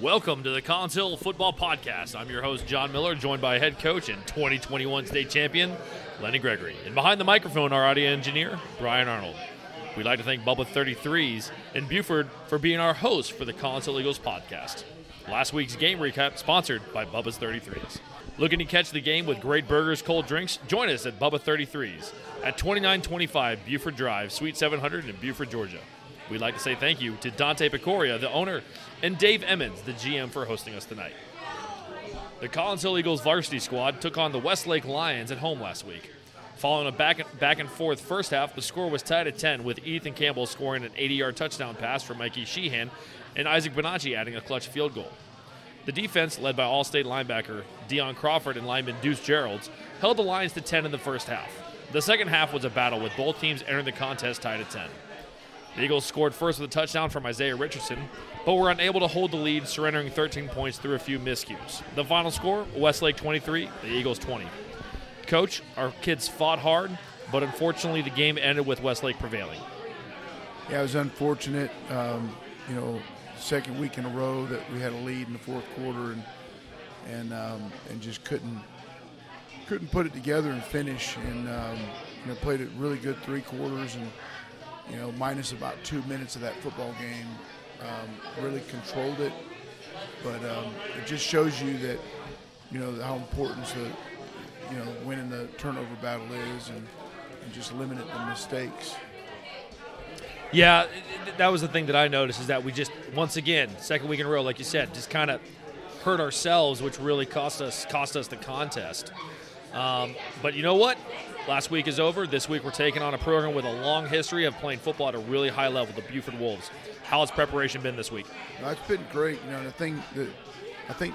Welcome to the Collins Hill Football Podcast. I'm your host, John Miller, joined by head coach and 2021 state champion, Lenny Gregory. And behind the microphone, our audio engineer, Brian Arnold. We'd like to thank Bubba 33s and Buford for being our host for the Collins Hill Eagles podcast. Last week's game recap sponsored by Bubba's 33s. Looking to catch the game with great burgers, cold drinks? Join us at Bubba 33s at 2925 Buford Drive, Suite 700 in Buford, Georgia. We'd like to say thank you to Dante Pecoria, the owner, and Dave Emmons, the GM, for hosting us tonight. The Collins Hill Eagles varsity squad took on the Westlake Lions at home last week. Following a back, and, back and forth first half, the score was tied at 10, with Ethan Campbell scoring an 80 yard touchdown pass for Mikey Sheehan and Isaac Bonacci adding a clutch field goal. The defense, led by All State linebacker Dion Crawford and lineman Deuce Geralds, held the Lions to 10 in the first half. The second half was a battle, with both teams entering the contest tied at 10. The Eagles scored first with a touchdown from Isaiah Richardson, but were unable to hold the lead, surrendering 13 points through a few miscues. The final score Westlake 23, the Eagles 20. Coach, our kids fought hard, but unfortunately the game ended with Westlake prevailing. Yeah, it was unfortunate. Um, you know, second week in a row that we had a lead in the fourth quarter and and um, and just couldn't couldn't put it together and finish. And um, you know, played a really good three quarters and you know, minus about two minutes of that football game, um, really controlled it. But um, it just shows you that, you know, how important the, you know, winning the turnover battle is and, and just limiting the mistakes. Yeah, that was the thing that I noticed is that we just once again second week in a row, like you said, just kind of hurt ourselves, which really cost us cost us the contest. Um, but you know what? Last week is over. This week we're taking on a program with a long history of playing football at a really high level, the Buford Wolves. How has preparation been this week? It's been great. You know, the thing that I think,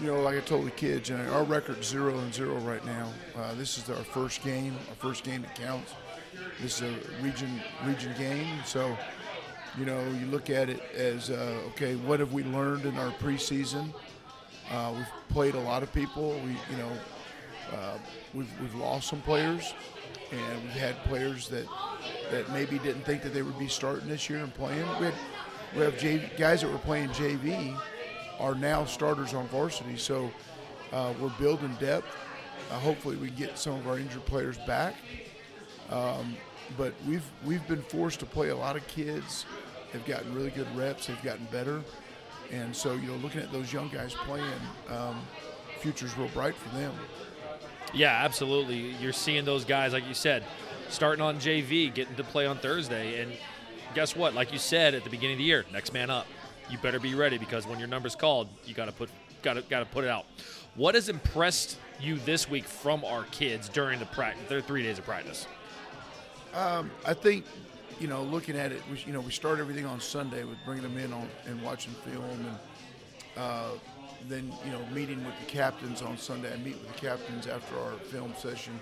you know, like I told the kids, you know, our record's zero and zero right now. Uh, this is our first game, our first game that counts. This is a region region game, so you know you look at it as uh, okay, what have we learned in our preseason? Uh, we've played a lot of people. We, you know, uh, we've, we've lost some players, and we've had players that that maybe didn't think that they would be starting this year and playing. We, had, we have guys that were playing JV are now starters on varsity, so uh, we're building depth. Uh, hopefully, we get some of our injured players back. Um, but we've we've been forced to play a lot of kids. They've gotten really good reps. They've gotten better, and so you know, looking at those young guys playing, um, future's real bright for them. Yeah, absolutely. You're seeing those guys, like you said, starting on JV, getting to play on Thursday. And guess what? Like you said at the beginning of the year, next man up. You better be ready because when your number's called, you got to put got to got to put it out. What has impressed you this week from our kids during the practice? Their three days of practice. Um, I think, you know, looking at it, we, you know, we start everything on Sunday with bringing them in on and watching film, and uh, then you know meeting with the captains on Sunday. I meet with the captains after our film session,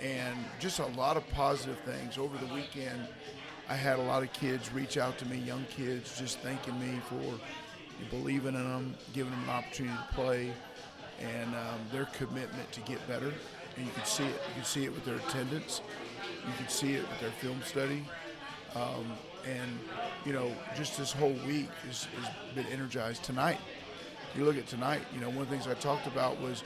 and just a lot of positive things over the weekend. I had a lot of kids reach out to me, young kids, just thanking me for believing in them, giving them an opportunity to play, and um, their commitment to get better. And you can see it. You can see it with their attendance. You can see it with their film study. Um, and you know, just this whole week has, has been energized. Tonight, you look at tonight, you know, one of the things I talked about was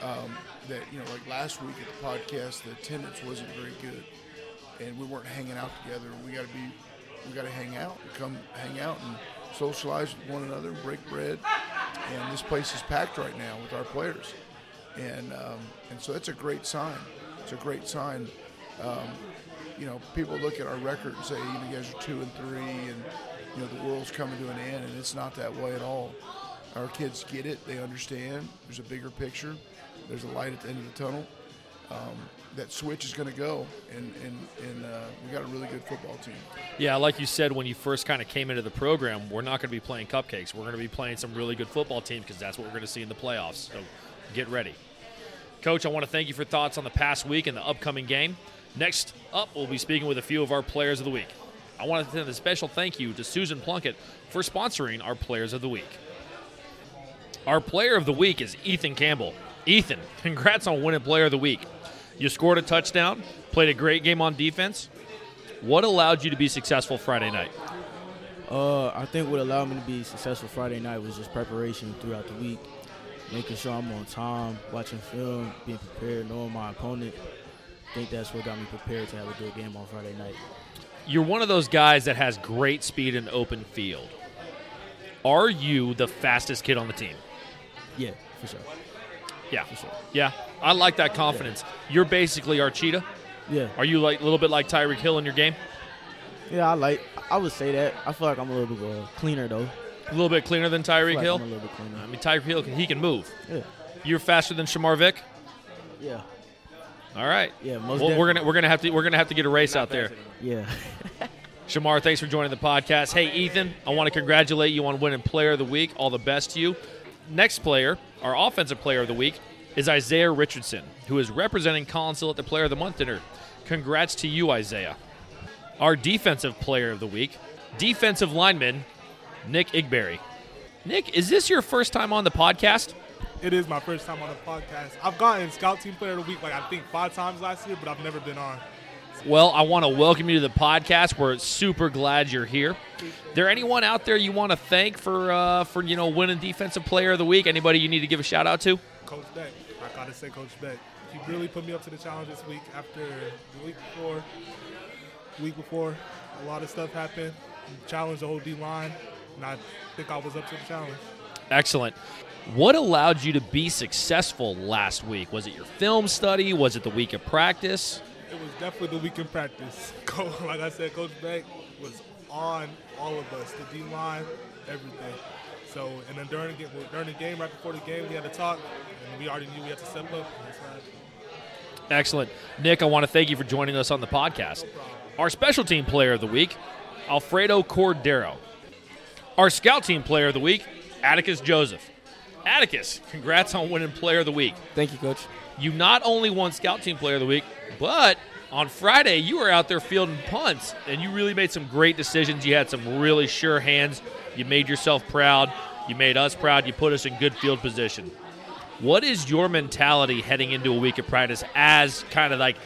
um, that, you know, like last week at the podcast, the attendance wasn't very good. And we weren't hanging out together. We got to be, we got to hang out, come hang out and socialize with one another, break bread. And this place is packed right now with our players. And, um, and so that's a great sign. It's a great sign. Um, you know, people look at our record and say, you know, you guys are two and three, and you know the world's coming to an end, and it's not that way at all. Our kids get it; they understand. There's a bigger picture. There's a light at the end of the tunnel. Um, that switch is going to go, and and and uh, we got a really good football team. Yeah, like you said when you first kind of came into the program, we're not going to be playing cupcakes. We're going to be playing some really good football teams because that's what we're going to see in the playoffs. So get ready, Coach. I want to thank you for thoughts on the past week and the upcoming game. Next up, we'll be speaking with a few of our players of the week. I want to send a special thank you to Susan Plunkett for sponsoring our players of the week. Our player of the week is Ethan Campbell. Ethan, congrats on winning player of the week. You scored a touchdown, played a great game on defense. What allowed you to be successful Friday night? Uh, I think what allowed me to be successful Friday night was just preparation throughout the week, making sure I'm on time, watching film, being prepared, knowing my opponent. I think that's what got me prepared to have a good game on Friday night. You're one of those guys that has great speed in open field. Are you the fastest kid on the team? Yeah, for sure. Yeah. For sure. Yeah. I like that confidence. You're basically our cheetah. Yeah. Are you like a little bit like Tyreek Hill in your game? Yeah, I like. I would say that. I feel like I'm a little bit uh, cleaner though. A little bit cleaner than I Tyreek like Hill? I'm a little bit cleaner. I mean, Tyreek Hill, he can move. Yeah. You're faster than Shamar Vick? Yeah. All right. Yeah. Most. Well, we're gonna we're gonna have to we're gonna have to get a race out there. Yeah. Shamar, thanks for joining the podcast. Hey, Ethan, I want to congratulate you on winning Player of the Week. All the best to you. Next player, our offensive player of the week, is Isaiah Richardson, who is representing Collins Hill at the Player of the Month dinner. Congrats to you, Isaiah. Our defensive player of the week, defensive lineman, Nick Igberry. Nick, is this your first time on the podcast? It is my first time on the podcast. I've gotten Scout Team Player of the Week like I think five times last year, but I've never been on. Well, I want to welcome you to the podcast. We're super glad you're here. There anyone out there you want to thank for uh, for you know winning defensive player of the week? Anybody you need to give a shout out to? Coach Beck. I gotta say, Coach Beck. He really put me up to the challenge this week. After the week before, week before, a lot of stuff happened. Challenged the whole D line, and I think I was up to the challenge. Excellent. What allowed you to be successful last week? Was it your film study? Was it the week of practice? It was definitely the week in practice. Co- Like I said, Coach Beck was on all of us, the D line, everything. So, and then during the, game, during the game, right before the game, we had to talk, and we already knew we had to step up. and that's what happened. Excellent. Nick, I want to thank you for joining us on the podcast. Our special team player of the week, Alfredo Cordero. Our scout team player of the week, Atticus Joseph. Atticus, congrats on winning player of the week. Thank you, Coach. You not only won scout team player of the week, but on Friday you were out there fielding punts and you really made some great decisions. You had some really sure hands. You made yourself proud. You made us proud. You put us in good field position. What is your mentality heading into a week of practice as kind of like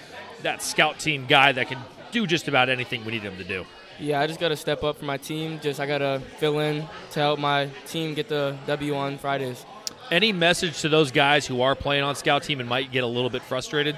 that scout team guy that can do just about anything we need him to do? Yeah, I just got to step up for my team. Just I got to fill in to help my team get the W on Fridays. Any message to those guys who are playing on scout team and might get a little bit frustrated?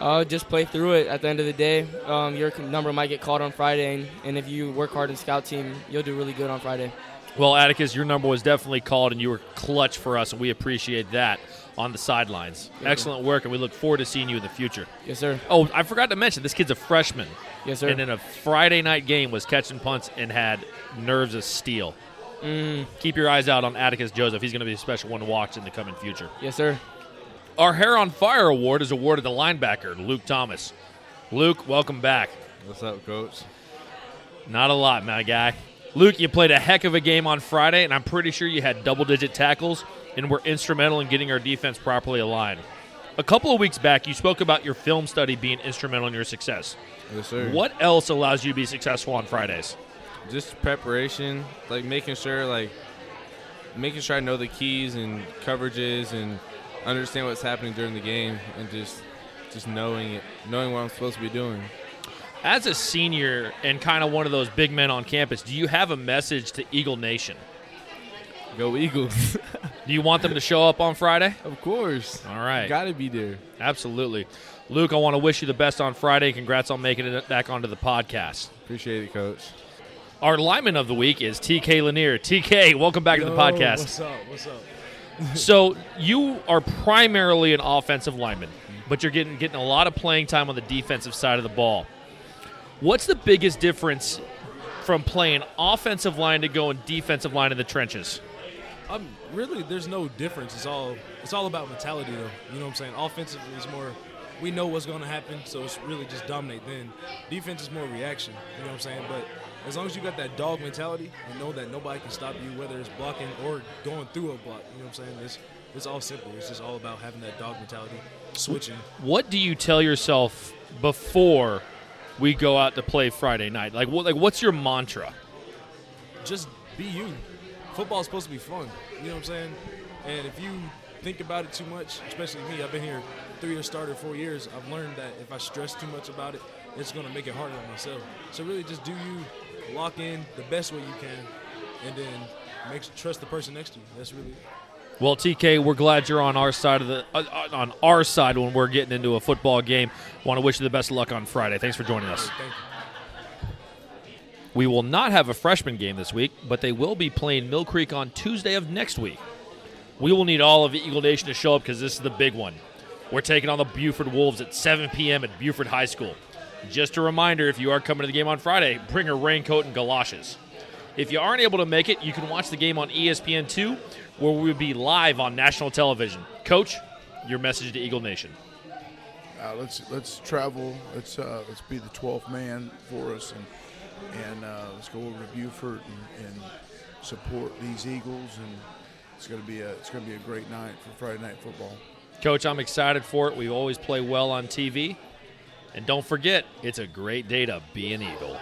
Uh, just play through it. At the end of the day, um, your number might get called on Friday, and, and if you work hard in scout team, you'll do really good on Friday. Well, Atticus, your number was definitely called, and you were clutch for us, and we appreciate that on the sidelines. Excellent work, and we look forward to seeing you in the future. Yes, sir. Oh, I forgot to mention, this kid's a freshman, Yes, sir. and in a Friday night game was catching punts and had nerves of steel. Mm, Keep your eyes out on Atticus Joseph. He's going to be a special one to watch in the coming future. yes, sir. Our Hair on Fire award is awarded to linebacker Luke Thomas. Luke, welcome back. What's up, coach? Not a lot, my guy. Luke, you played a heck of a game on Friday, and I'm pretty sure you had double digit tackles and were instrumental in getting our defense properly aligned. A couple of weeks back, you spoke about your film study being instrumental in your success. Yes, sir. What else allows you to be successful on Fridays? Just preparation, like making sure, like making sure I know the keys and coverages and understand what's happening during the game, and just just knowing it, knowing what I'm supposed to be doing. As a senior and kind of one of those big men on campus, do you have a message to Eagle Nation? Go Eagles! Do you want them to show up on Friday? of course. All right. Got to be there. Absolutely. Luke, I want to wish you the best on Friday. Congrats on making it back onto the podcast. Appreciate it, coach. Our lineman of the week is TK Lanier. TK, welcome back to the podcast. What's up? What's up? So you are primarily an offensive lineman, but you're getting getting a lot of playing time on the defensive side of the ball. What's the biggest difference from playing offensive line to going defensive line in the trenches? Um, really, there's no difference. It's all it's all about mentality, though. You know what I'm saying? Offensively is more, we know what's going to happen, so it's really just dominate. Then defense is more reaction. You know what I'm saying? But as long as you got that dog mentality and know that nobody can stop you, whether it's blocking or going through a block. You know what I'm saying? It's it's all simple. It's just all about having that dog mentality, switching. What do you tell yourself before we go out to play Friday night? Like what like what's your mantra? just be you. Football's supposed to be fun. You know what I'm saying? And if you think about it too much, especially me, I've been here three years starter, four years. I've learned that if I stress too much about it, it's going to make it harder on myself. So really, just do you, lock in the best way you can, and then make trust the person next to you. That's really. Well, TK, we're glad you're on our side of the uh, uh, on our side when we're getting into a football game. Want to wish you the best of luck on Friday. Thanks for joining us. We will not have a freshman game this week, but they will be playing Mill Creek on Tuesday of next week. We will need all of Eagle Nation to show up because this is the big one. We're taking on the Buford Wolves at 7 p.m. at Buford High School. Just a reminder if you are coming to the game on Friday, bring a raincoat and galoshes. If you aren't able to make it, you can watch the game on E ESPN2, where we will be live on national television. Coach, your message to Eagle Nation. Uh, let's let's travel. Let's uh, let's be the 12th man for us, and and uh, let's go over to Buford and, and support these Eagles. And it's gonna be a it's gonna be a great night for Friday night football. Coach, I'm excited for it. We always play well on TV. And don't forget, it's a great day to be an Eagle.